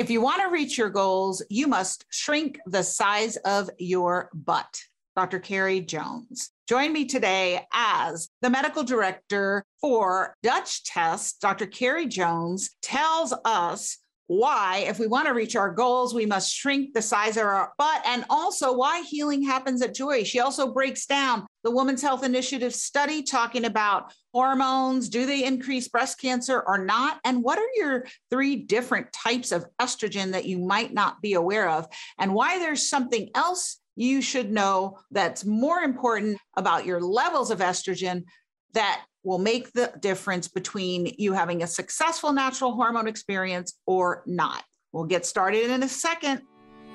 If you want to reach your goals, you must shrink the size of your butt. Dr. Carrie Jones. Join me today as the medical director for Dutch Test. Dr. Carrie Jones tells us why, if we want to reach our goals, we must shrink the size of our butt, and also why healing happens at Joy. She also breaks down the Women's Health Initiative study talking about hormones. Do they increase breast cancer or not? And what are your three different types of estrogen that you might not be aware of? And why there's something else you should know that's more important about your levels of estrogen that will make the difference between you having a successful natural hormone experience or not. We'll get started in a second.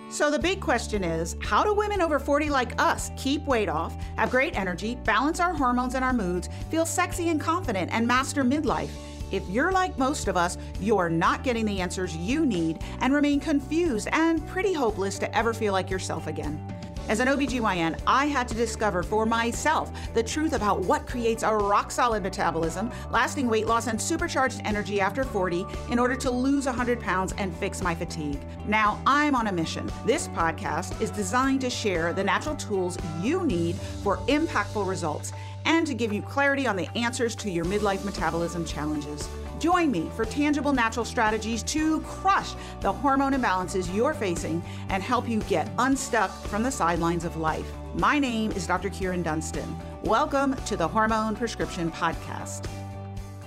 So, the big question is how do women over 40 like us keep weight off, have great energy, balance our hormones and our moods, feel sexy and confident, and master midlife? If you're like most of us, you're not getting the answers you need and remain confused and pretty hopeless to ever feel like yourself again. As an OBGYN, I had to discover for myself the truth about what creates a rock solid metabolism, lasting weight loss, and supercharged energy after 40 in order to lose 100 pounds and fix my fatigue. Now I'm on a mission. This podcast is designed to share the natural tools you need for impactful results and to give you clarity on the answers to your midlife metabolism challenges. Join me for tangible natural strategies to crush the hormone imbalances you're facing and help you get unstuck from the sidelines of life. My name is Dr. Kyrin Dunston. Welcome to the Hormone Prescription Podcast.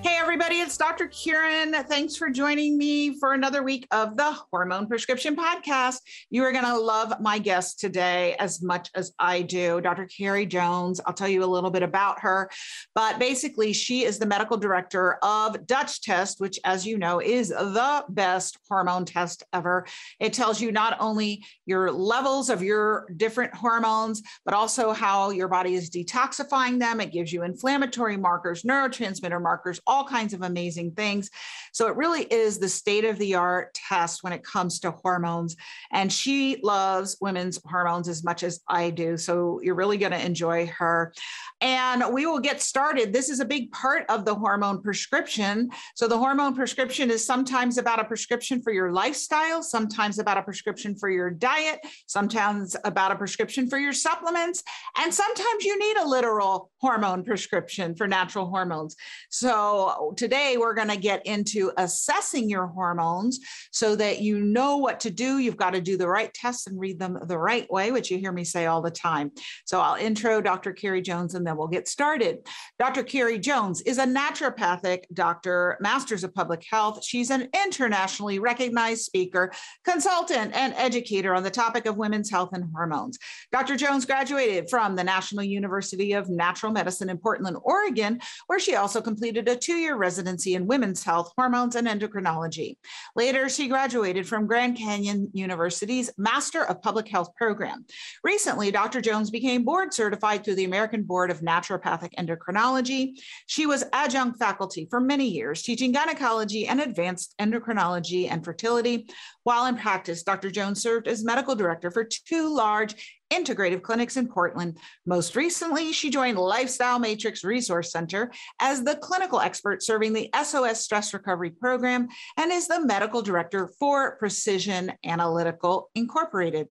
Hey, everybody, it's Dr. Kyrin. Thanks for joining me for another week of the Hormone Prescription Podcast. You are going to love my guest today as much as I do, Dr. Carrie Jones. I'll tell you a little bit about her, but basically, she is the medical director of Dutch Test, which, as you know, is the best hormone test ever. It tells you not only your levels of your different hormones, but also how your body is detoxifying them. It gives you inflammatory markers, neurotransmitter markers all kinds of amazing things. So it really is the state of the art test when it comes to hormones. And she loves women's hormones as much as I do. So you're really going to enjoy her. And we will get started. This is a big part of the hormone prescription. So the hormone prescription is sometimes about a prescription for your lifestyle, sometimes about a prescription for your diet, sometimes about a prescription for your supplements, and sometimes you need a literal hormone prescription for natural hormones. So today we're going to get into assessing your hormones so that you know what to do. You've got to do the right tests and read them the right way, which you hear me say all the time. So I'll intro Dr. Carrie Jones and then we'll get started. Dr. Carrie Jones is a naturopathic doctor, masters of public health. She's an internationally recognized speaker, consultant, and educator on the topic of women's health and hormones. Dr. Jones graduated from the National University of Natural Medicine in Portland, Oregon, where she also completed a two year residency in women's health, hormones, and endocrinology. Later, she graduated from Grand Canyon University's Master of Public Health program. Recently, Dr. Jones became board certified through the American Board of Naturopathic Endocrinology. She was adjunct faculty for many years, teaching gynecology and advanced endocrinology and fertility. While in practice, Dr. Jones served as medical director for two large integrative clinics in Portland. Most recently, she joined Lifestyle Matrix Resource Center as the clinical expert serving the SOS Stress Recovery Program and is the medical director for Precision Analytical Incorporated.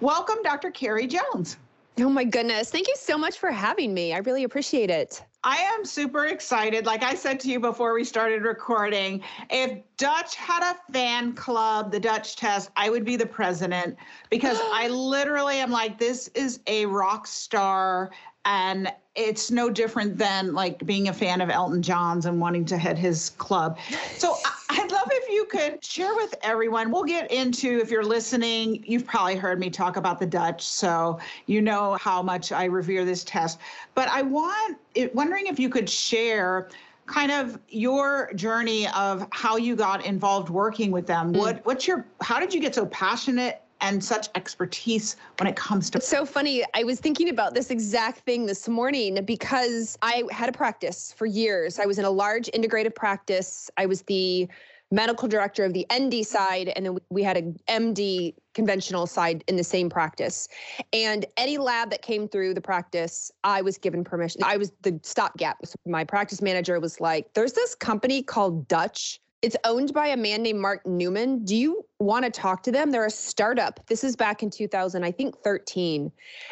Welcome, Dr. Carrie Jones. Oh my goodness. Thank you so much for having me. I really appreciate it. I am super excited. Like I said to you before we started recording, if Dutch had a fan club, the Dutch test, I would be the president because I literally am like, this is a rock star. And it's no different than like being a fan of Elton John's and wanting to head his club. So I'd love if you could share with everyone. We'll get into, if you're listening, you've probably heard me talk about the Dutch, so you know how much I revere this test. But I want, it, wondering if you could share kind of your journey of how you got involved working with them. Mm. What what's your how did you get so passionate and such expertise when it comes to it's so funny. I was thinking about this exact thing this morning because i had a practice for years. I was in a large integrative practice. I was the medical director of the nd side and then we had a md conventional side in the same practice. And any lab that came through the practice i was given permission. I was the stopgap. So my practice manager was like there's this company called dutch It's owned by a man named Mark Newman. Do you want to talk to them? They're a startup. This is back in 2000, I think 13.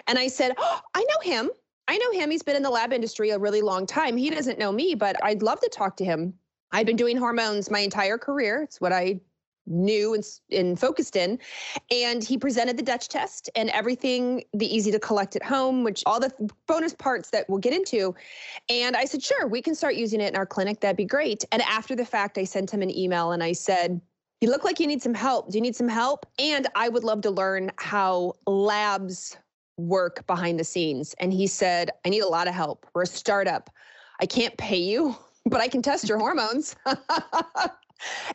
And I said, oh, I know him. I know him. He's been in the lab industry a really long time. He doesn't know me, but I'd love to talk to him. I've been doing hormones my entire career. It's what I knew and, and focused in. And he presented the Dutch test and everything, the easy to collect at home, which all the bonus parts that we'll get into. And I said, sure, we can start using it in our clinic. That'd be great. And after the fact, I sent him an email and I said, you look like you need some help. Do you need some help? And I would love to learn how labs work behind the scenes. And he said, I need a lot of help. We're a startup. I can't pay you, but I can test your hormones.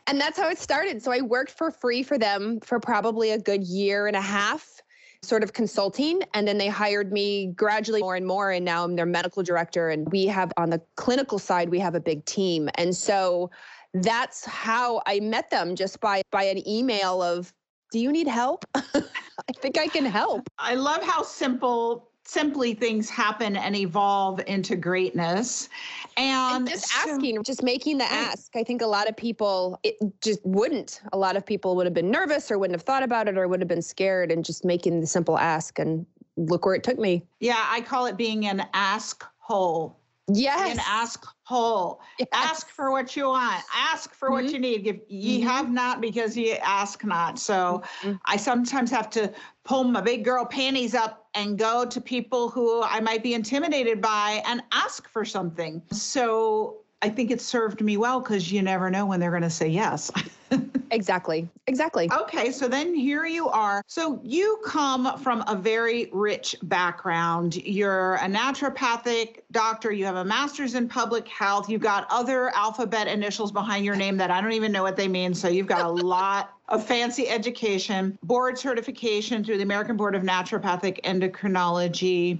and that's how it started. So I worked for free for them for probably a good year and a half, sort of consulting. And then they hired me gradually more and more. And now I'm their medical director. And we have on the clinical side, we have a big team. And so that's how I met them just by by an email of do you need help? I think I can help. I love how simple simply things happen and evolve into greatness. And, and just so, asking just making the ask. I think a lot of people it just wouldn't. A lot of people would have been nervous or wouldn't have thought about it or would have been scared and just making the simple ask and look where it took me. Yeah i call it being an ask hole. Yes. An ask whole. Yes. Ask for what you want. Ask for mm-hmm. what you need. If ye mm-hmm. have not because ye ask not. So mm-hmm. I sometimes have to pull my big girl panties up and go to people who I might be intimidated by and ask for something. So I think it served me well because you never know when they're going to say yes. exactly. Exactly. Okay. So then here you are. So you come from a very rich background. You're a naturopathic doctor. You have a master's in public health. You've got other alphabet initials behind your name that I don't even know what they mean. So you've got a lot of fancy education, board certification through the American Board of Naturopathic Endocrinology.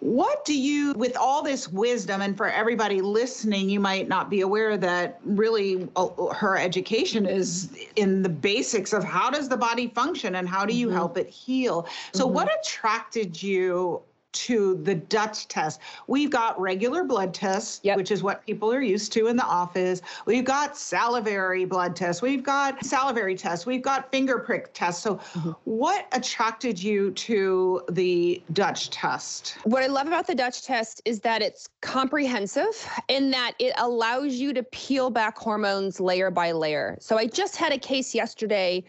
What do you, with all this wisdom, and for everybody listening, you might not be aware that really uh, her education is in the basics of how does the body function and how do you mm-hmm. help it heal. So, mm-hmm. what attracted you to the Dutch test. We've got regular blood tests, yep. which is what people are used to in the office. We've got salivary blood tests. We've got salivary tests. We've got finger prick tests. So, mm-hmm. what attracted you to the Dutch test? What I love about the Dutch test is that it's comprehensive in that it allows you to peel back hormones layer by layer. So, I just had a case yesterday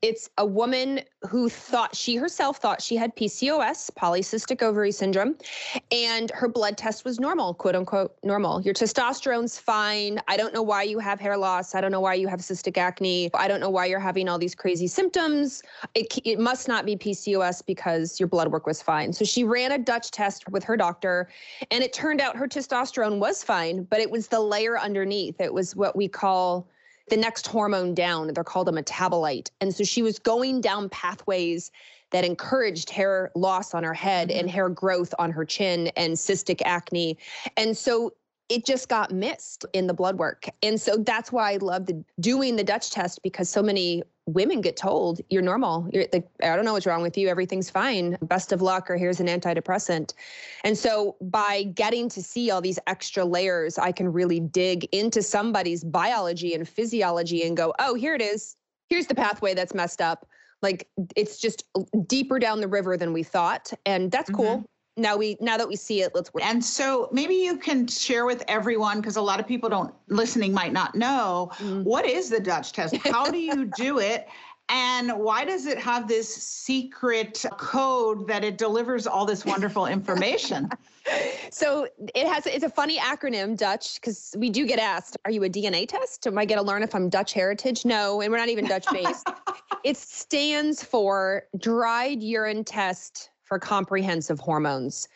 it's a woman who thought she herself thought she had PCOS, polycystic ovary syndrome, and her blood test was normal, quote unquote normal. Your testosterone's fine. I don't know why you have hair loss. I don't know why you have cystic acne. I don't know why you're having all these crazy symptoms. It, it must not be PCOS because your blood work was fine. So she ran a Dutch test with her doctor, and it turned out her testosterone was fine, but it was the layer underneath. It was what we call the next hormone down. They're called a metabolite. And so she was going down pathways that encouraged hair loss on her head mm-hmm. and hair growth on her chin and cystic acne. And so it just got missed in the blood work. And so that's why I love the, doing the Dutch test because so many women get told you're normal. You're like, I don't know what's wrong with you. Everything's fine. Best of luck, or here's an antidepressant. And so by getting to see all these extra layers, I can really dig into somebody's biology and physiology and go, oh, here it is. Here's the pathway that's messed up. Like it's just deeper down the river than we thought. And that's mm-hmm. cool now we now that we see it let's work and so maybe you can share with everyone because a lot of people don't listening might not know mm. what is the dutch test how do you do it and why does it have this secret code that it delivers all this wonderful information? So it has it's a funny acronym dutch because we do get asked are you a dna test? Am i going to learn if i'm dutch heritage? No and we're not even dutch based. It stands for dried urine test for comprehensive hormones.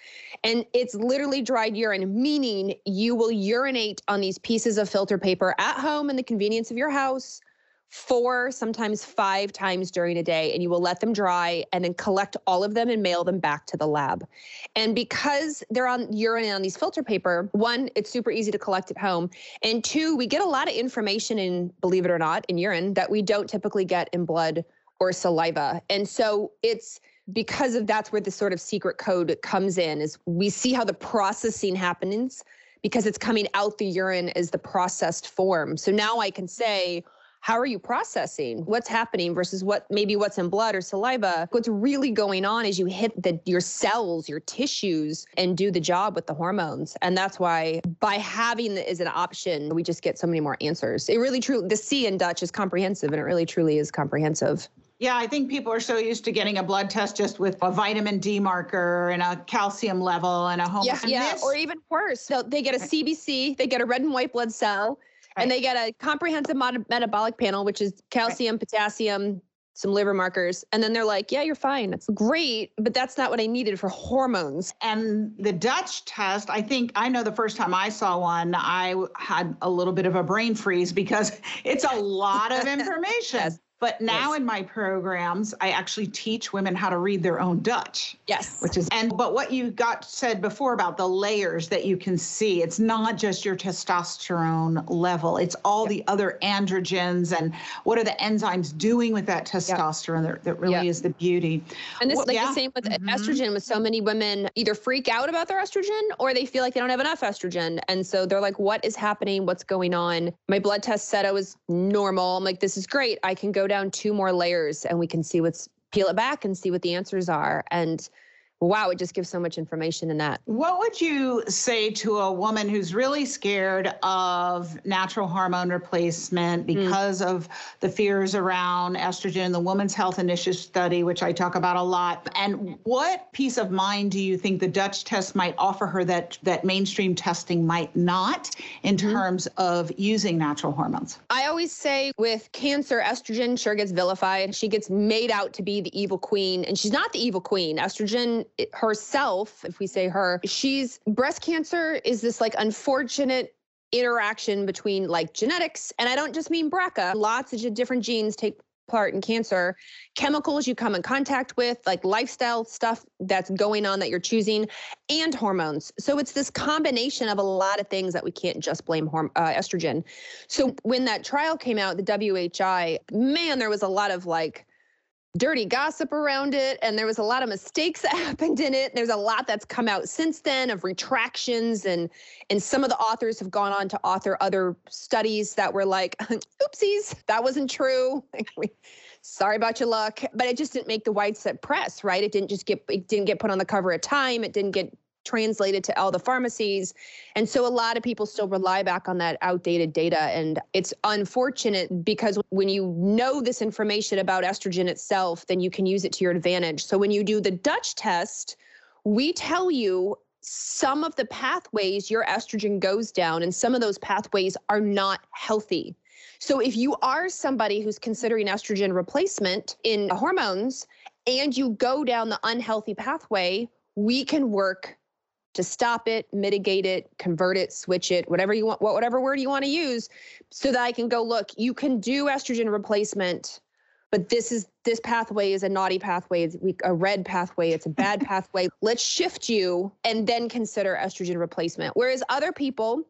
And it's literally dried urine, meaning you will urinate on these pieces of filter paper at home in the convenience of your house four, sometimes five times during a day, and you will let them dry and then collect all of them and mail them back to the lab. And because they're on urine on these filter paper, one, it's super easy to collect at home. And two, we get a lot of information in, believe it or not, in urine that we don't typically get in blood or saliva. And so it's because of that's where the sort of secret code comes in is we see how the processing happens because it's coming out the urine as the processed form. So now I can say, how are you processing what's happening versus what maybe what's in blood or saliva what's really going on is you hit the your cells your tissues and do the job with the hormones and that's why by having it as an option we just get so many more answers it really true the c in dutch is comprehensive and it really truly is comprehensive yeah, I think people are so used to getting a blood test just with a vitamin D marker and a calcium level and a home. Yeah, yeah. Or even worse, they get a CBC, they get a red and white blood cell, Right. And they get a comprehensive metabolic panel, which is calcium, right. potassium, some liver markers. And then they're like, yeah, you're fine. It's great, but that's not what I needed for hormones. And the Dutch test, I think I know the first time I saw one, I had a little bit of a brain freeze because it's a lot of information. yes. But now yes. in my programs, I actually teach women how to read their own Dutch. Yes. Which is, and, but what you got said before about the layers that you can see, it's not just your testosterone level, it's all yep. the other androgens and what are the enzymes doing with that testosterone yep. that, that really yep. is the beauty. And this well, like yeah. the same with mm-hmm. estrogen, with so many women either freak out about their estrogen or they feel like they don't have enough estrogen. And so they're like, what is happening? What's going on? My blood test said I was normal. I'm like, this is great. I can go down two more layers and we can see what's peel it back and see what the answers are. And wow, it just gives so much information in that. What would you say to a woman who's really scared of natural hormone replacement mm. because mm. of the fears around estrogen, the Women's Health Initiative study, which I talk about a lot? And what peace of mind do you think the Dutch test might offer her that that mainstream testing might not in mm. terms of using natural hormones? I always say with cancer, estrogen sure gets vilified. She gets made out to be the evil queen, and she's not the evil queen. Estrogen herself, if we say her, she's breast cancer is this like unfortunate interaction between like genetics, and I don't just mean BRCA. Lots of different genes take part in cancer chemicals you come in contact with like lifestyle stuff that's going on that you're choosing and hormones so it's this combination of a lot of things that we can't just blame horm- uh, estrogen so when that trial came out the whi man there was a lot of like dirty gossip around it and there was a lot of mistakes that happened in it. There's a lot that's come out since then of retractions and and some of the authors have gone on to author other studies that were like oopsies that wasn't true. Sorry about your luck. But it just didn't make the widespread press right? It didn't just get it didn't get put on the cover of time. It didn't get translated to all the pharmacies. And so a lot of people still rely back on that outdated data. And it's unfortunate because when you know this information about estrogen itself, then you can use it to your advantage. So when you do the Dutch test, we tell you some of the pathways your estrogen goes down, and some of those pathways are not healthy. So if you are somebody who's considering estrogen replacement in hormones and you go down the unhealthy pathway, we can work to stop it, mitigate it, convert it, switch it, whatever you want, whatever word you want to use, so that I can go, look, you can do estrogen replacement, but this is this pathway is a naughty pathway, it's a red pathway, it's a bad pathway. Let's shift you and then consider estrogen replacement. Whereas other people,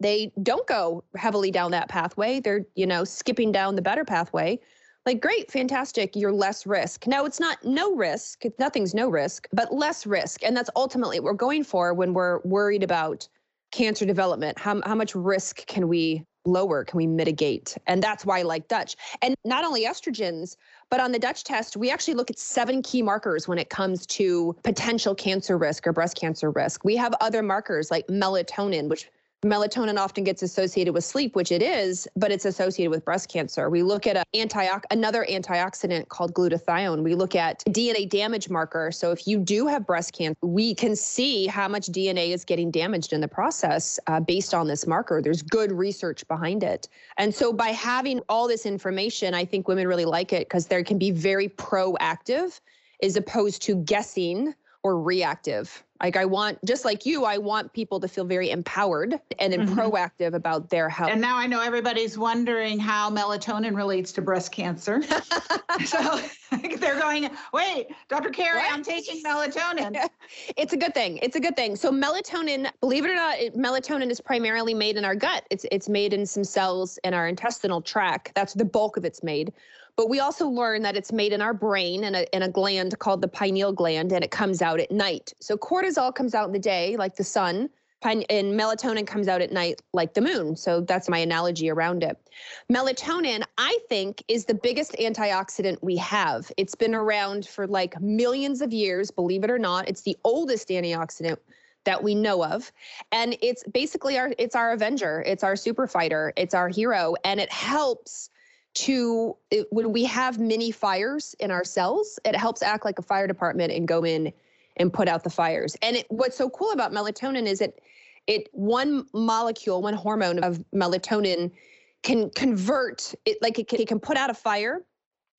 they don't go heavily down that pathway. They're, you know, skipping down the better pathway like great fantastic you're less risk. Now it's not no risk nothing's no risk but less risk and that's ultimately what we're going for when we're worried about cancer development. How, how much risk can we lower can we mitigate? And that's why i like dutch. And not only estrogens but on the dutch test we actually look at seven key markers when it comes to potential cancer risk or breast cancer risk. We have other markers like melatonin which melatonin often gets associated with sleep, which it is, but it's associated with breast cancer. We look at a anti another antioxidant called glutathione. We look at DNA damage marker. So if you do have breast cancer, we can see how much DNA is getting damaged in the process uh, based on this marker. There's good research behind it. And so by having all this information, I think women really like it because they can be very proactive as opposed to guessing or reactive. Like I want, just like you, I want people to feel very empowered and mm-hmm. proactive about their health. And now I know everybody's wondering how melatonin relates to breast cancer. so they're going, wait, Dr. Carrie, what? I'm taking melatonin. it's a good thing. It's a good thing. So melatonin, believe it or not, it, melatonin is primarily made in our gut. It's it's made in some cells in our intestinal tract. That's the bulk of it's made. But we also learn that it's made in our brain in a, in a gland called the pineal gland, and it comes out at night. So cortisol comes out in the day, like the sun, and melatonin comes out at night like the moon. So that's my analogy around it. Melatonin, I think, is the biggest antioxidant we have. It's been around for like millions of years, believe it or not. It's the oldest antioxidant that we know of and it's basically our it's our avenger it's our super fighter it's our hero and it helps to it, when we have mini fires in our cells it helps act like a fire department and go in and put out the fires. And it, what's so cool about melatonin is it it one molecule one hormone of melatonin can convert it like it can, it can put out a fire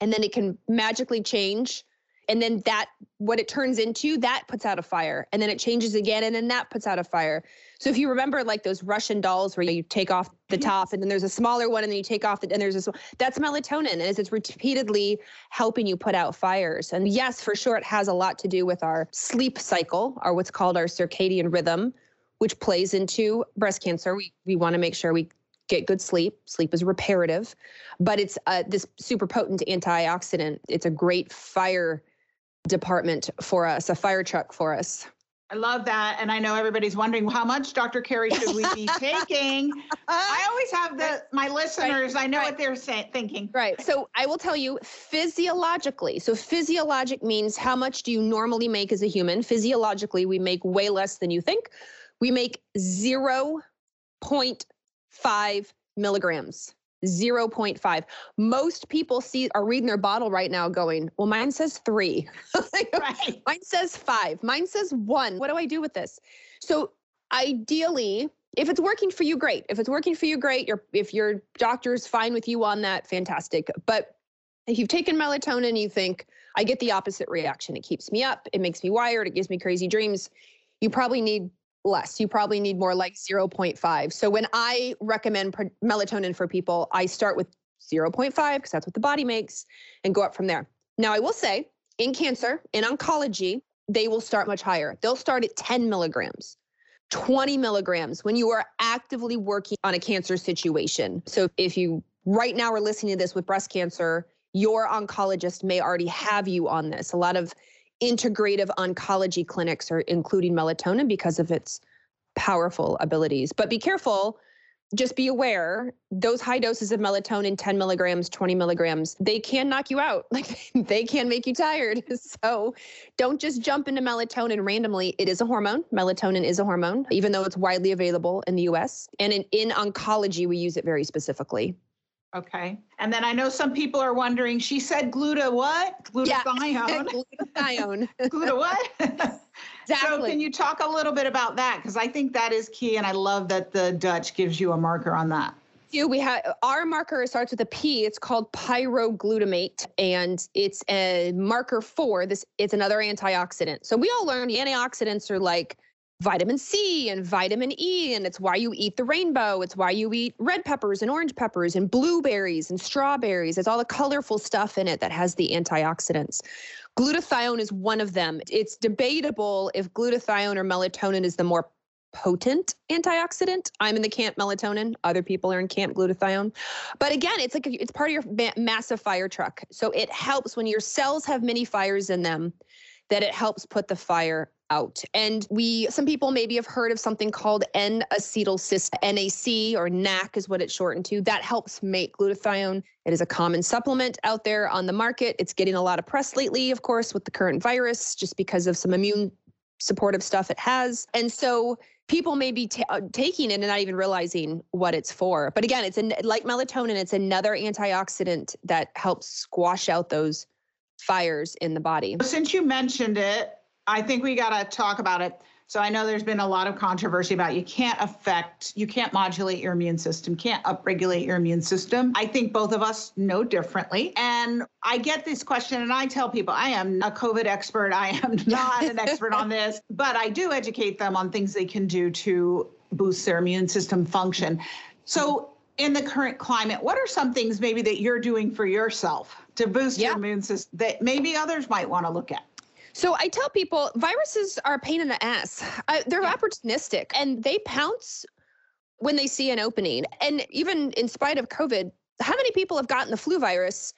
and then it can magically change and then that what it turns into that puts out a fire and then it changes again and then that puts out a fire so if you remember like those russian dolls where you take off the top and then there's a smaller one and then you take off the, and there's this that's melatonin as it's repeatedly helping you put out fires and yes for sure it has a lot to do with our sleep cycle or what's called our circadian rhythm which plays into breast cancer we, we want to make sure we get good sleep. Sleep is reparative, but it's uh, this super potent antioxidant. It's a great fire department for us, a fire truck for us. I love that. And I know everybody's wondering how much Dr. Carrie should we be taking? I always have the my listeners, right. I know right. what they're saying thinking. Right. So I will tell you physiologically. So physiologic means how much do you normally make as a human? Physiologically, we make way less than you think. We make 0.5 milligrams 0.5. Most people see are reading their bottle right now going, well, mine says three. right. Mine says five. Mine says one. What do I do with this? So ideally, if it's working for you, great. If it's working for you, great. Your if your doctor's fine with you on that, fantastic. But if you've taken melatonin, and you think, I get the opposite reaction. It keeps me up, it makes me wired, it gives me crazy dreams. You probably need less. You probably need more like 0.5. So when I recommend melatonin for people, I start with 0.5 because that's what the body makes and go up from there. Now, I will say in cancer, in oncology, they will start much higher. They'll start at 10 milligrams. 20 milligrams when you are actively working on a cancer situation. So if you right now are listening to this with breast cancer, your oncologist may already have you on this. A lot of integrative oncology clinics are including melatonin because of its powerful abilities. But be careful, just be aware those high doses of melatonin 10 milligrams 20 milligrams they can knock you out. Like they can make you tired. So don't just jump into melatonin randomly. It is a hormone. Melatonin is a hormone even though it's widely available in the us and in, in oncology we use it very specifically Okay. And then I know some people are wondering, she said gluta what? Glutathione. Glutathione. gluta what? exactly. So can you talk a little bit about that? Because I think that is key. And I love that the Dutch gives you a marker on that. We have our marker starts with a P. It's called pyroglutamate, and it's a marker for this. It's another antioxidant. So we all learned antioxidants are like vitamin C and vitamin E, and it's why you eat the rainbow. It's why you eat red peppers and orange peppers and blueberries and strawberries. It's all the colorful stuff in it that has the antioxidants. Glutathione is one of them. It's debatable if glutathione or melatonin is the more potent antioxidant. I'm in the camp melatonin. Other people are in camp glutathione. But again, it's like it's part of your massive fire truck. So it helps when your cells have many fires in them that it helps put the fire out. And we, some people maybe have heard of something called N-acetylcysteine, NAC or NAC is what it's shortened to. That helps make glutathione. It is a common supplement out there on the market. It's getting a lot of press lately, of course, with the current virus, just because of some immune supportive stuff it has. And so people may be t- uh, taking it and not even realizing what it's for. But again, it's an, like melatonin, it's another antioxidant that helps squash out those fires in the body. Since you mentioned it, I think we got to talk about it. So I know there's been a lot of controversy about you can't affect, you can't modulate your immune system, can't upregulate your immune system. I think both of us know differently. And I get this question and I tell people I am a COVID expert. I am not an expert on this, but I do educate them on things they can do to boost their immune system function. So in the current climate, what are some things maybe that you're doing for yourself to boost yeah. your immune system that maybe others might want to look at? So I tell people viruses are a pain in the ass. they're yeah. opportunistic and they pounce when they see an opening. And even in spite of COVID, how many people have gotten the flu virus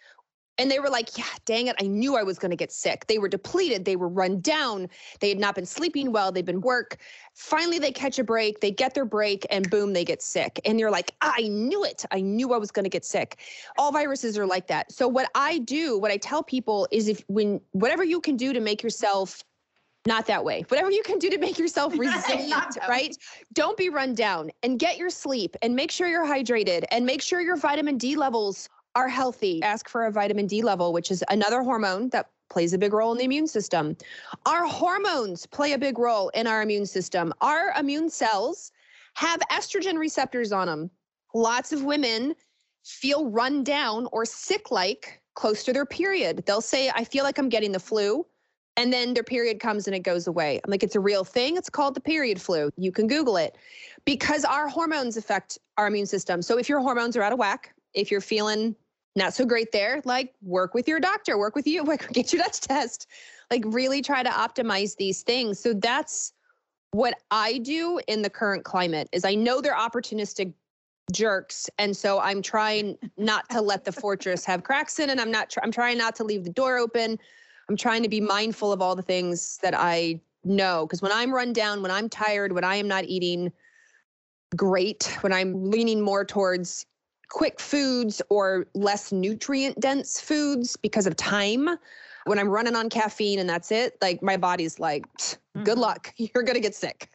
And they were like, yeah, dang it. I knew I was going to get sick. They were depleted. They were run down. They had not been sleeping well. They've been work. Finally, they catch a break. They get their break and boom, they get sick. And you're like, I knew it. I knew I was going to get sick. All viruses are like that. So, what I do, what I tell people is if when whatever you can do to make yourself not that way. Whatever you can do to make yourself resilient, right? Don't be run down and get your sleep and make sure you're hydrated and make sure your vitamin D levels are healthy. Ask for a vitamin D level, which is another hormone that plays a big role in the immune system. Our hormones play a big role in our immune system. Our immune cells have estrogen receptors on them. Lots of women feel run down or sick like close to their period. They'll say, I feel like I'm getting the flu. And then their period comes and it goes away. I'm like, it's a real thing. It's called the period flu. You can Google it because our hormones affect our immune system. So if your hormones are out of whack, if you're feeling not so great there, like work with your doctor, work with you, get your Dutch test, like really try to optimize these things. So that's what I do in the current climate is I know they're opportunistic jerks. And so i'm trying not to let the fortress have cracks in and i'm not tr- i'm trying not to leave the door open. I'm trying to be mindful of all the things that I know. Because when I'm run down, when I'm tired, when I am not eating great, when I'm leaning more towards quick foods or less nutrient dense foods because of time, when I'm running on caffeine and that's it, like my body's like, good mm-hmm. luck. You're going to get sick.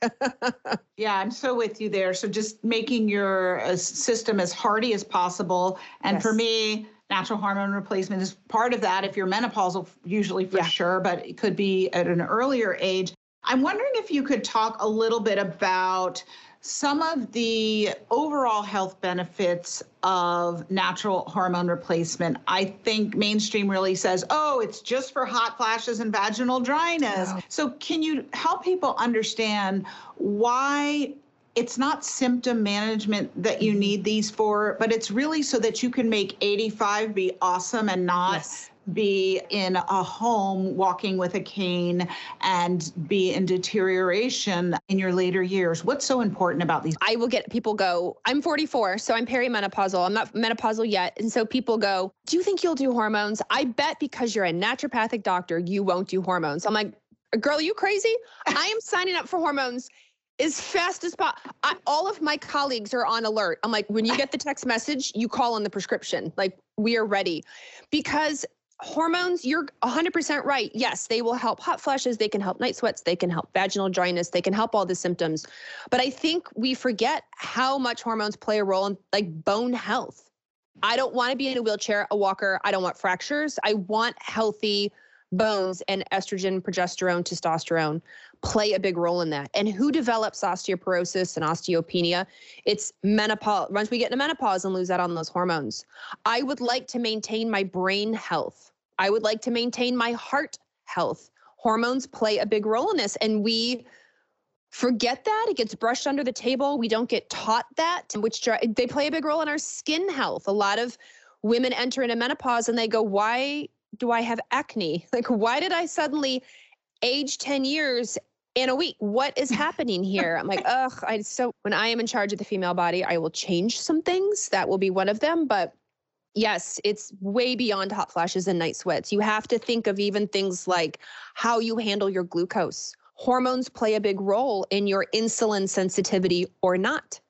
yeah, I'm so with you there. So just making your uh, system as hardy as possible. And yes. for me, natural hormone replacement is part of that if you're menopausal usually for yeah. sure but it could be at an earlier age i'm wondering if you could talk a little bit about some of the overall health benefits of natural hormone replacement. I think mainstream really says, oh, it's just for hot flashes and vaginal dryness. So, can you help people understand why it's not symptom management that you mm-hmm. need these for, but it's really so that you can make 85 be awesome and not yes. be in a home walking with a cane and be in deterioration in your later years. What's so important about these? I will get people go, I'm 44, so I'm perimenopausal. I'm not menopausal yet. And so people go, Do you think you'll do hormones? I bet because you're a naturopathic doctor, you won't do hormones. I'm like, Girl, are you crazy? I am signing up for hormones as fast as possible. All of my colleagues are on alert. I'm like, when you get the text message, you call on the prescription. Like, we are ready. Because hormones, you're 100% right. Yes, they will help hot flashes. They can help night sweats. They can help vaginal dryness. They can help all the symptoms. But I think we forget how much hormones play a role in like bone health. I don't want to be in a wheelchair, a walker. I don't want fractures. I want healthy bones and estrogen, progesterone, testosterone play a big role in that. And who develops osteoporosis and osteopenia? It's menopause. Once we get into menopause and lose out on those hormones. I would like to maintain my brain health. I would like to maintain my heart health. Hormones play a big role in this. And we forget that. It gets brushed under the table. We don't get taught that, which they play a big role in our skin health. A lot of women enter into menopause and they go, Why do I have acne? Like, why did I suddenly age 10 years in a week. What is happening here? I'm like, ugh, I so when I am in charge of the female body, I will change some things. That will be one of them. But yes, it's way beyond hot flashes and night sweats. You have to think of even things like how you handle your glucose. Hormones play a big role in your insulin sensitivity or not.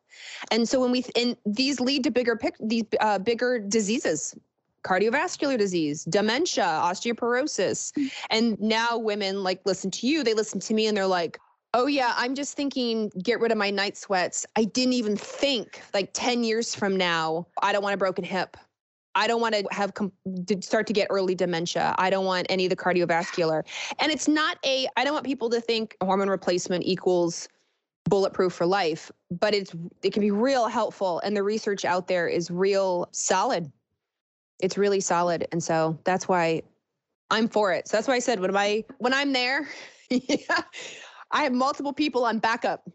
And so when we and these lead to bigger pick these uh, bigger diseases cardiovascular disease, dementia, osteoporosis. And now women like listen to you, they listen to me and they're like, oh yeah, I'm just thinking get rid of my night sweats. I didn't even think like 10 years from now, I don't want a broken hip. I don't want to have com- start to get early dementia. I don't want any of the cardiovascular. And it's not a I don't want people to think hormone replacement equals bulletproof for life, but it's it can be real helpful and the research out there is real solid it's really solid. And so that's why I'm for it. So that's why I said when I when I'm there, yeah, I have multiple people on backup.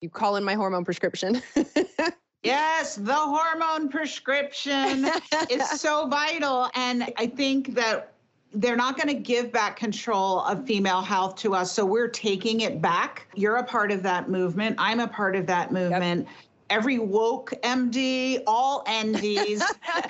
You call in my hormone prescription. yes, the hormone prescription is so vital. And I think that they're not going to give back control of female health to us. So we're taking it back. You're a part of that movement. I'm a part of that movement. Yep every woke MD, all NDs.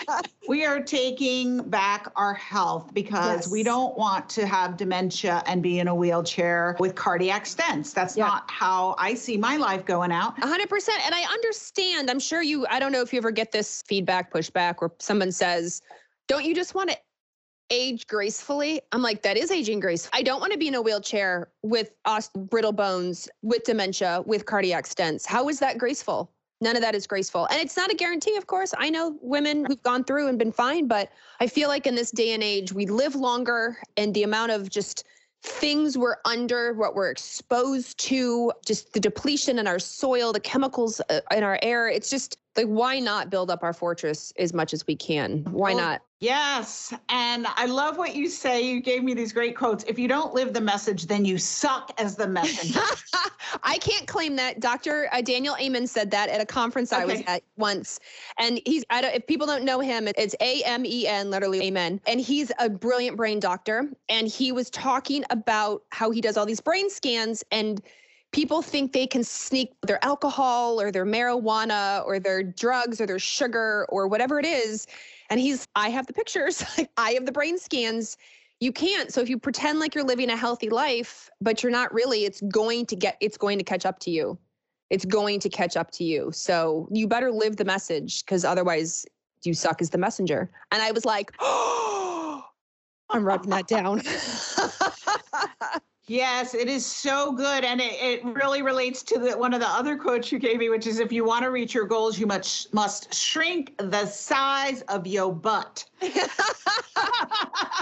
we are taking back our health because yes. we don't want to have dementia and be in a wheelchair with cardiac stents. That's yep. not how I see my life going out. 100%. And I understand. I'm sure you, I don't know if you ever get this feedback, pushback, where someone says, don't you just want to age gracefully. I'm like, that is aging gracefully. I don't want to be in a wheelchair with brittle bones, with dementia, with cardiac stents. How is that graceful? None of that is graceful. And it's not a guarantee, of course. I know women who've gone through and been fine, but I feel like in this day and age, we live longer and the amount of just things we're under, what we're exposed to, just the depletion in our soil, the chemicals uh, in our air. It's just like, why not build up our fortress as much as we can? Why well, not? Yes. And I love what you say. You gave me these great quotes. If you don't live the message, then you suck as the messenger. I can't claim that. Dr. Uh, Daniel Amen said that at a conference okay. I was at once. And he's, I don't, if people don't know him, it's A M E N, literally Amen. And he's a brilliant brain doctor. And he was talking about how he does all these brain scans and people think they can sneak their alcohol or their marijuana or their drugs or their sugar or whatever it is and he's, I have the pictures, I have the brain scans. You can't. So if you pretend like you're living a healthy life, but you're not really, it's going to get, it's going to catch up to you. It's going to catch up to you. So you better live the message because otherwise you suck as the messenger. And I was like, oh, I'm writing that down. Yes, it is so good. And it, it really relates to the, one of the other quotes you gave me, which is if you want to reach your goals, you must, must shrink the size of your butt.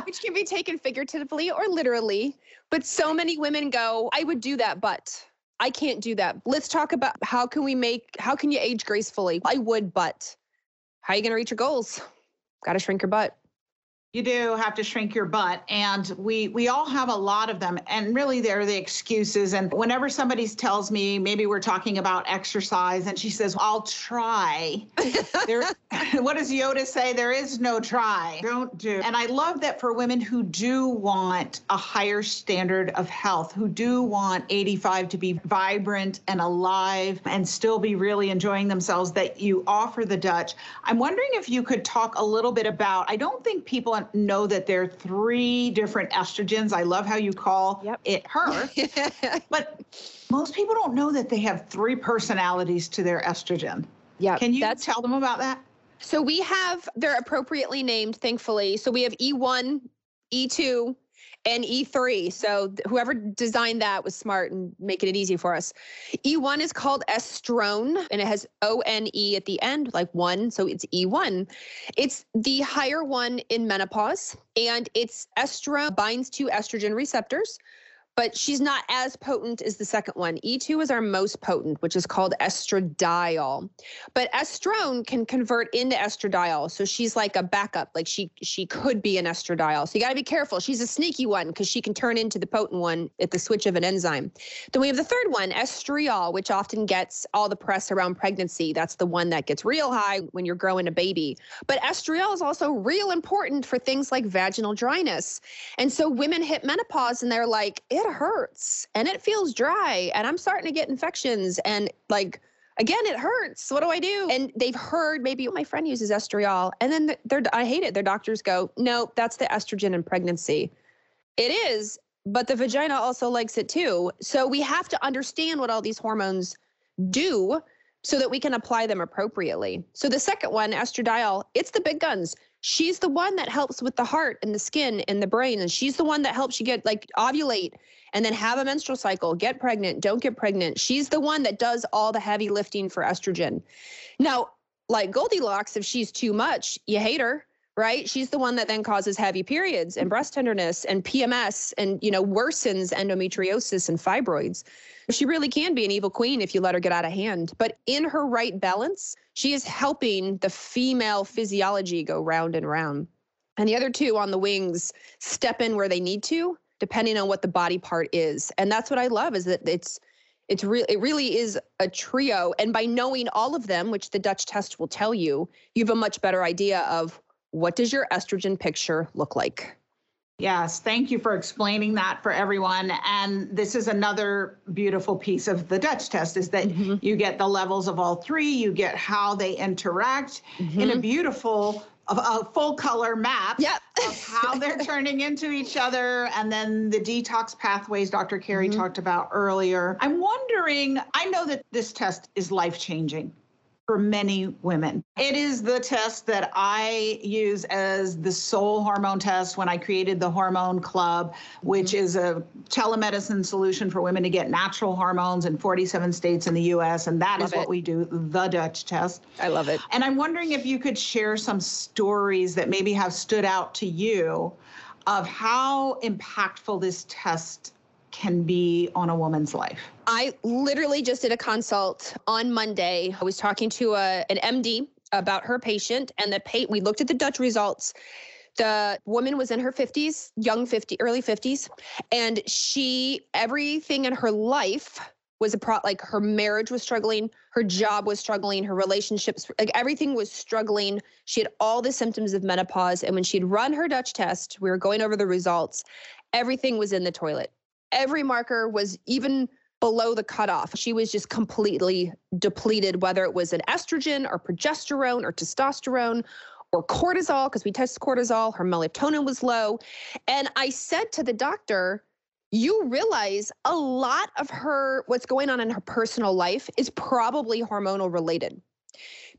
which can be taken figuratively or literally. But so many women go, I would do that, but I can't do that. Let's talk about how can we make, how can you age gracefully? I would, but how are you going to reach your goals? Got to shrink your butt. You do have to shrink your butt. And we we all have a lot of them. And really they're the excuses. And whenever somebody tells me, maybe we're talking about exercise, and she says, I'll try. there what does Yoda say? There is no try. Don't do. And I love that for women who do want a higher standard of health, who do want 85 to be vibrant and alive and still be really enjoying themselves, that you offer the Dutch. I'm wondering if you could talk a little bit about, I don't think people know that there are three different estrogens. I love how you call yep. it her. but most people don't know that they have three personalities to their estrogen. Yeah. Can you tell them about that? So we have, they're appropriately named, thankfully. So we have E1, E2, and E3. So whoever designed that was smart and making it easy for us. E1 is called estrone and it has O N E at the end, like one. So it's E1. It's the higher one in menopause and it's estrone binds to estrogen receptors but she's not as potent as the second one. E2 is our most potent, which is called estradiol. But estrone can convert into estradiol. So she's like a backup, like she she could be an estradiol. So you got to be careful. She's a sneaky one because she can turn into the potent one at the switch of an enzyme. Then we have the third one, estriol, which often gets all the press around pregnancy. That's the one that gets real high when you're growing a baby. But estriol is also real important for things like vaginal dryness. And so women hit menopause and they're like, it hurts and it feels dry and I'm starting to get infections and like again it hurts. What do I do? And they've heard maybe my friend uses estriol and then they're I hate it. Their doctors go, "No, that's the estrogen in pregnancy." It is, but the vagina also likes it too. So we have to understand what all these hormones do so that we can apply them appropriately. So the second one, estradiol, it's the big guns she's the one that helps with the heart and the skin and the brain and she's the one that helps you get like ovulate and then have a menstrual cycle get pregnant don't get pregnant. She's the one that does all the heavy lifting for estrogen. Now like goldilocks if she's too much you hate her right she's the one that then causes heavy periods and breast tenderness and pms and you know worsens endometriosis and fibroids she really can be an evil queen if you let her get out of hand. But in her right balance, she is helping the female physiology go round and round. And the other two on the wings step in where they need to, depending on what the body part is. And that's what I love is that it's it's real it really is a trio. And by knowing all of them, which the Dutch test will tell you, you have a much better idea of what does your estrogen picture look like. Yes, thank you for explaining that for everyone. And this is another beautiful piece of the Dutch test is that mm-hmm. you get the levels of all three, you get how they interact mm-hmm. in a beautiful a full color map yep. of how they're turning into each other and then the detox pathways Dr. Carrie mm-hmm. talked about earlier. I'm wondering, I know that this test is life changing for many women. It is the test that I use as the sole hormone test when I created the Hormone Club, which is a telemedicine solution for women to get natural hormones in 47 states in the US. And that love is it. what we do, the Dutch test. I love it. And I'm wondering if you could share some stories that maybe have stood out to you of how impactful this test can be on a woman's life? I literally just did a consult on Monday. I was talking to a, an MD about her patient, and the pa- we looked at the Dutch results. The woman was in her 50s, young 50, early 50s, and she everything in her life was a pro like her marriage was struggling, her job was struggling, her relationships, like everything was struggling. She had all the symptoms of menopause. And when she'd run her Dutch test, we were going over the results, everything was in the toilet every marker was even below the cutoff. She was just completely depleted, whether it was an estrogen or progesterone or testosterone or cortisol, because we tested cortisol. Her melatonin was low. And I said to the doctor, you realize a lot of her, what's going on in her personal life is probably hormonal related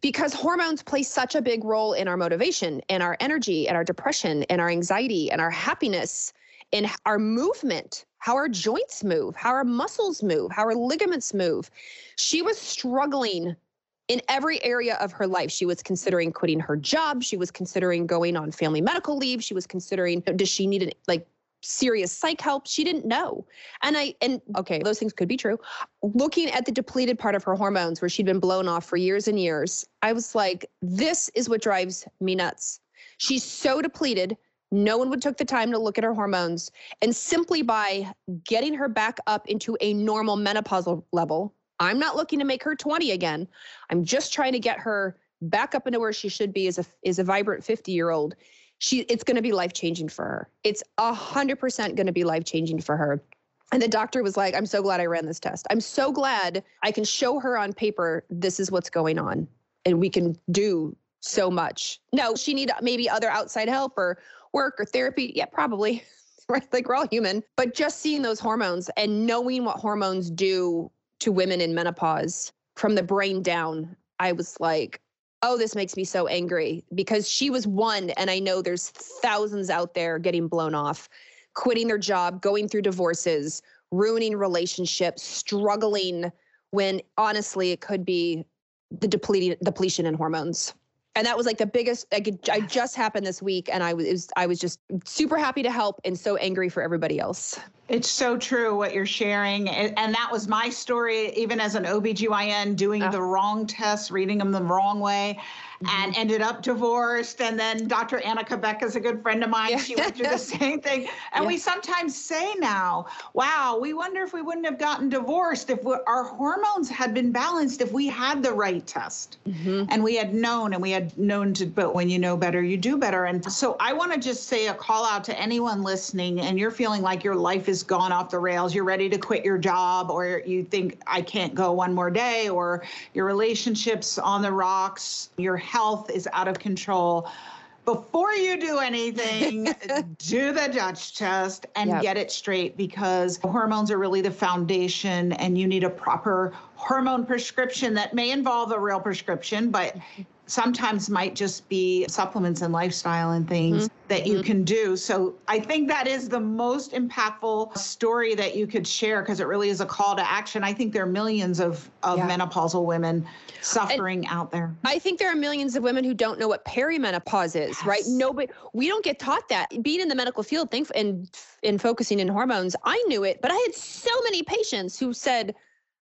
because hormones play such a big role in our motivation and our energy and our depression and our anxiety and our happiness and our movement how our joints move, how our muscles move, how our ligaments move. She was struggling in every area of her life. She was considering quitting her job. She was considering going on family medical leave. She was considering does she need an, like serious psych help? She didn't know. And I and okay, those things could be true. Looking at the depleted part of her hormones where she'd been blown off for years and years, I was like, this is what drives me nuts. She's so depleted no one would took the time to look at her hormones. And simply by getting her back up into a normal menopausal level, I'm not looking to make her 20 again. I'm just trying to get her back up into where she should be as a is a vibrant 50 year old. She it's going to be life changing for her. It's a hundred percent going to be life changing for her. And the doctor was like, I'm so glad I ran this test. I'm so glad I can show her on paper this is what's going on and we can do so much. No, she need maybe other outside help or work or therapy? Yeah, probably. right? Like we're all human. But just seeing those hormones and knowing what hormones do to women in menopause from the brain down, I was like, oh, this makes me so angry because she was one. And I know there's thousands out there getting blown off, quitting their job, going through divorces, ruining relationships, struggling when honestly it could be the depleting depletion in hormones and that was like the biggest like i just happened this week and i was i was just super happy to help and so angry for everybody else it's so true what you're sharing and that was my story even as an obgyn doing uh, the wrong tests reading them the wrong way. And ended up divorced. And then Dr. Anna Cabeca is a good friend of mine. Yeah. She went through the same thing. And yeah. we sometimes say now, wow, we wonder if we wouldn't have gotten divorced if we, our hormones had been balanced, if we had the right test mm-hmm. and we had known and we had known to, but when you know better, you do better. And so I want to just say a call out to anyone listening and you're feeling like your life is gone off the rails, you're ready to quit your job, or you think I can't go one more day, or your relationships on the rocks, your health is out of control before you do anything, do the Dutch test and yep. get it straight because hormones are really the foundation and you need a proper hormone prescription that may involve a real prescription, but sometimes might just be supplements and lifestyle and things mm-hmm. that you mm-hmm. can do. So I think that is the most impactful story that you could share because it really is a call to action. I think there are millions of, of yeah. menopausal women suffering and out there. I think there are millions of women who don't know what perimenopause is, yes. right? Nobody, we don't get taught that. Being in the medical field, think and in focusing in hormones, I knew it, but I had so many patients who said,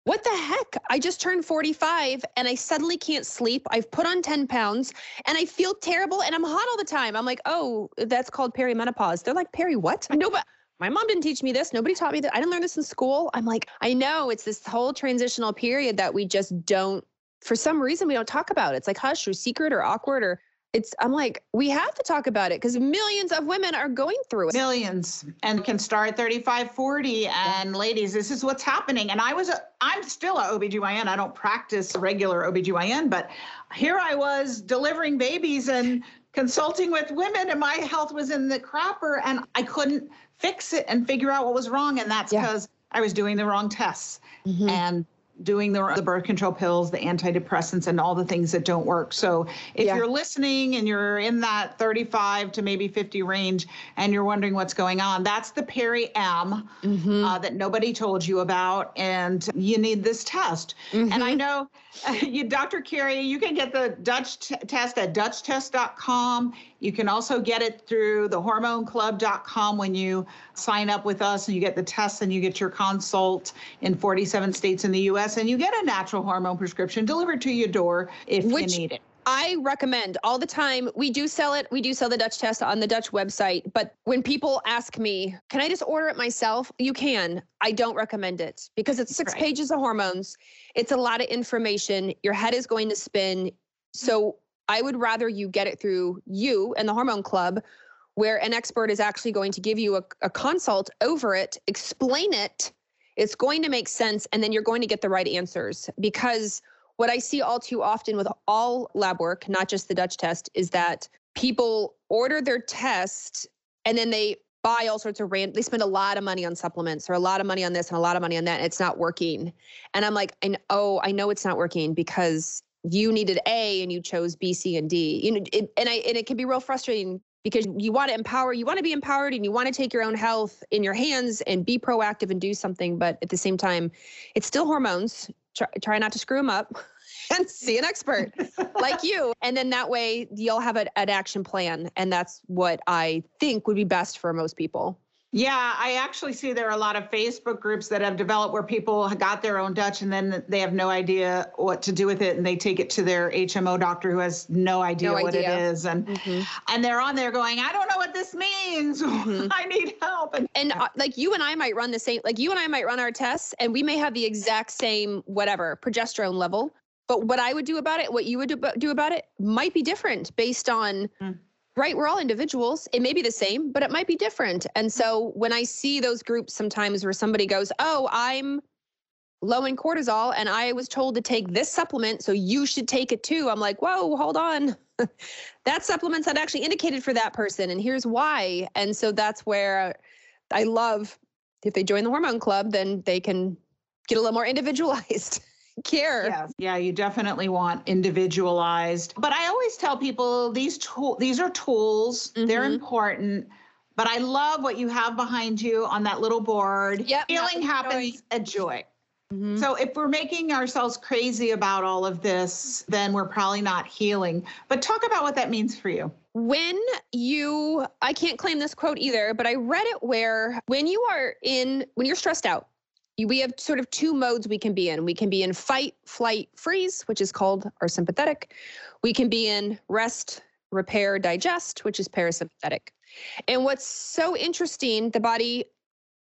what the heck? I just turned 45 and I suddenly can't sleep. I've put on 10 pounds and I feel terrible and I'm hot all the time. I'm like, oh, that's called perimenopause. They're like, Perry, what? No, but my mom didn't teach me this. Nobody taught me that. I didn't learn this in school. I'm like, I know it's this whole transitional period that we just don't, for some reason, we don't talk about. It's like hush or secret or awkward or it's i'm like we have to talk about it because millions of women are going through it millions and can start 35 40 and ladies this is what's happening and i was a i'm still a obgyn i don't practice regular obgyn but here i was delivering babies and consulting with women and my health was in the crapper and i couldn't fix it and figure out what was wrong and that's because yeah. i was doing the wrong tests mm-hmm. and doing the, the birth control pills, the antidepressants, and all the things that don't work. So if yeah. you're listening and you're in that 35 to maybe 50 range and you're wondering what's going on, that's the Peri M mm-hmm. uh, that nobody told you about, and you need this test. Mm-hmm. And I mm-hmm. know uh, you, Dr. Carrie, you can get the Dutch t- test at DutchTest.com. You can also get it through the hormoneclub.com when you sign up with us and you get the tests and you get your consult in 47 states in the US and you get a natural hormone prescription delivered to your door if Which- you need it. I recommend all the time. We do sell it. We do sell the Dutch test on the Dutch website. But when people ask me, can I just order it myself? You can. I don't recommend it because it's six right. pages of hormones. It's a lot of information. Your head is going to spin. So I would rather you get it through you and the Hormone Club, where an expert is actually going to give you a, a consult over it, explain it. It's going to make sense, and then you're going to get the right answers. Because what I see all too often with all lab work, not just the Dutch test, is that people order their test and then they buy all sorts of random they spend a lot of money on supplements or a lot of money on this and a lot of money on that and it's not working and i'm like oh i know it's not working because you needed A and you chose B, C, and D. You know, it, and I and it can be real frustrating because you want to empower, you want to be empowered, and you want to take your own health in your hands and be proactive and do something. But at the same time, it's still hormones. Try, try not to screw them up. and see an expert like you. And then that way you'll have a, an action plan. And that's what I think would be best for most people. Yeah, I actually see there are a lot of Facebook groups that have developed where people got their own Dutch and then they have no idea what to do with it and they take it to their HMO doctor who has no idea no what idea. it is and mm-hmm. and they're on there going, I don't know what this means. Mm-hmm. I need help. And, and uh, like you and I might run the same like you and I might run our tests and we may have the exact same whatever progesterone level, but what I would do about it, what you would do about it might be different based on mm right we're all individuals. It may be the same but it might be different. And mm-hmm. so when i see those groups sometimes where somebody goes oh i'm low in cortisol and i was told to take this supplement so you should take it too i'm like whoa hold on. That supplement's not actually indicated for that person and here's why. And so that's where i love if they join the hormone club then they can get a little more individualized care. Yeah, yeah, you definitely want individualized. But I always tell people these tool these are tools. Mm-hmm. They're important. But I love what you have behind you on that little board. Yep, Healing happens joy. at joy. Mm-hmm. So if we're making ourselves crazy about all of this, then we're probably not healing. But talk about what that means for you. When you, I can't claim this quote either, but I read it where when you are in, when you're stressed out, we have sort of two modes we can be in. We can be in fight, flight, freeze, which is called our sympathetic. We can be in rest, repair, digest, which is parasympathetic. And what's so interesting, the body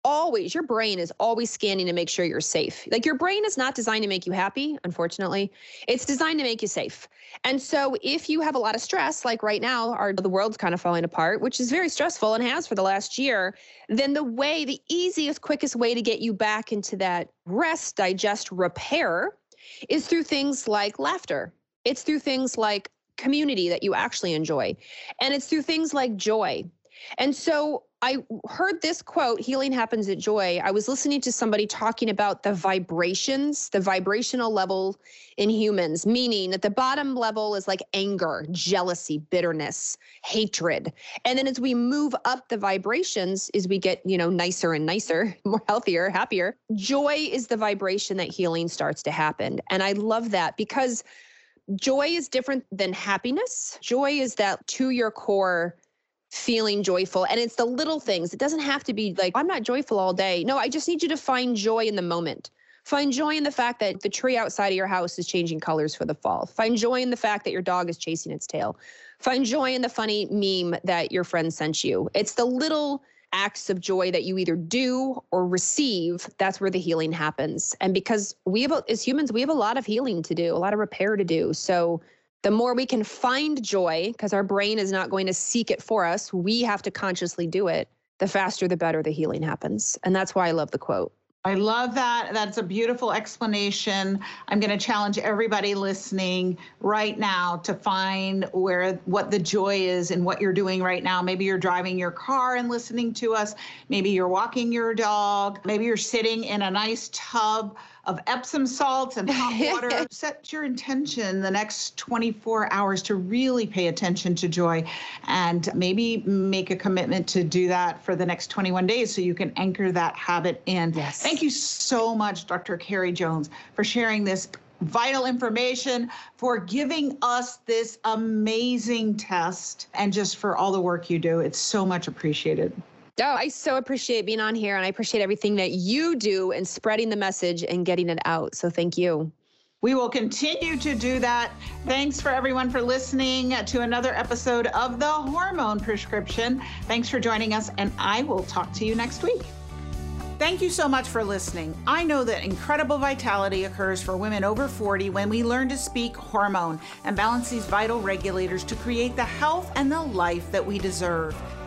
always your brain is always scanning to make sure you're safe. Like your brain is not designed to make you happy, unfortunately. It's designed to make you safe. And so if you have a lot of stress like right now our the world's kind of falling apart, which is very stressful and has for the last year, then the way the easiest quickest way to get you back into that rest, digest, repair is through things like laughter. It's through things like community that you actually enjoy. And it's through things like joy. And so I heard this quote healing happens at joy. I was listening to somebody talking about the vibrations, the vibrational level in humans, meaning at the bottom level is like anger, jealousy, bitterness, hatred. And then as we move up the vibrations, as we get, you know, nicer and nicer, more healthier, happier, joy is the vibration that healing starts to happen. And I love that because joy is different than happiness. Joy is that to your core feeling joyful. And it's the little things. It doesn't have to be like, I'm not joyful all day. No, I just need you to find joy in the moment. Find joy in the fact that the tree outside of your house is changing colors for the fall. Find joy in the fact that your dog is chasing its tail. Find joy in the funny meme that your friend sent you. It's the little acts of joy that you either do or receive that's where the healing happens and because we have as humans we have a lot of healing to do a lot of repair to do so The more we can find joy, because our brain is not going to seek it for us, we have to consciously do it. The faster, the better the healing happens. And that's why I love the quote. I love that. That's a beautiful explanation. I'm going to challenge everybody listening right now to find where what the joy is in what you're doing right now. Maybe you're driving your car and listening to us. Maybe you're walking your dog. Maybe you're sitting in a nice tub of Epsom salts and hot water. Set your intention the next 24 hours to really pay attention to joy and maybe make a commitment to do that for the next 21 days so you can anchor that habit in. Yes. Thank you so much, Dr. Carrie Jones, for sharing this vital information, for giving us this amazing test, and just for all the work you do. It's so much appreciated. Oh, I so appreciate being on here and I appreciate everything that you do and spreading the message and getting it out. So thank you. We will continue to do that. Thanks for everyone for listening to another episode of The Hormone Prescription. Thanks for joining us, and I will talk to you next week. Thank you so much for listening. I know that incredible vitality occurs for women over 40 when we learn to speak hormone and balance these vital regulators to create the health and the life that we deserve.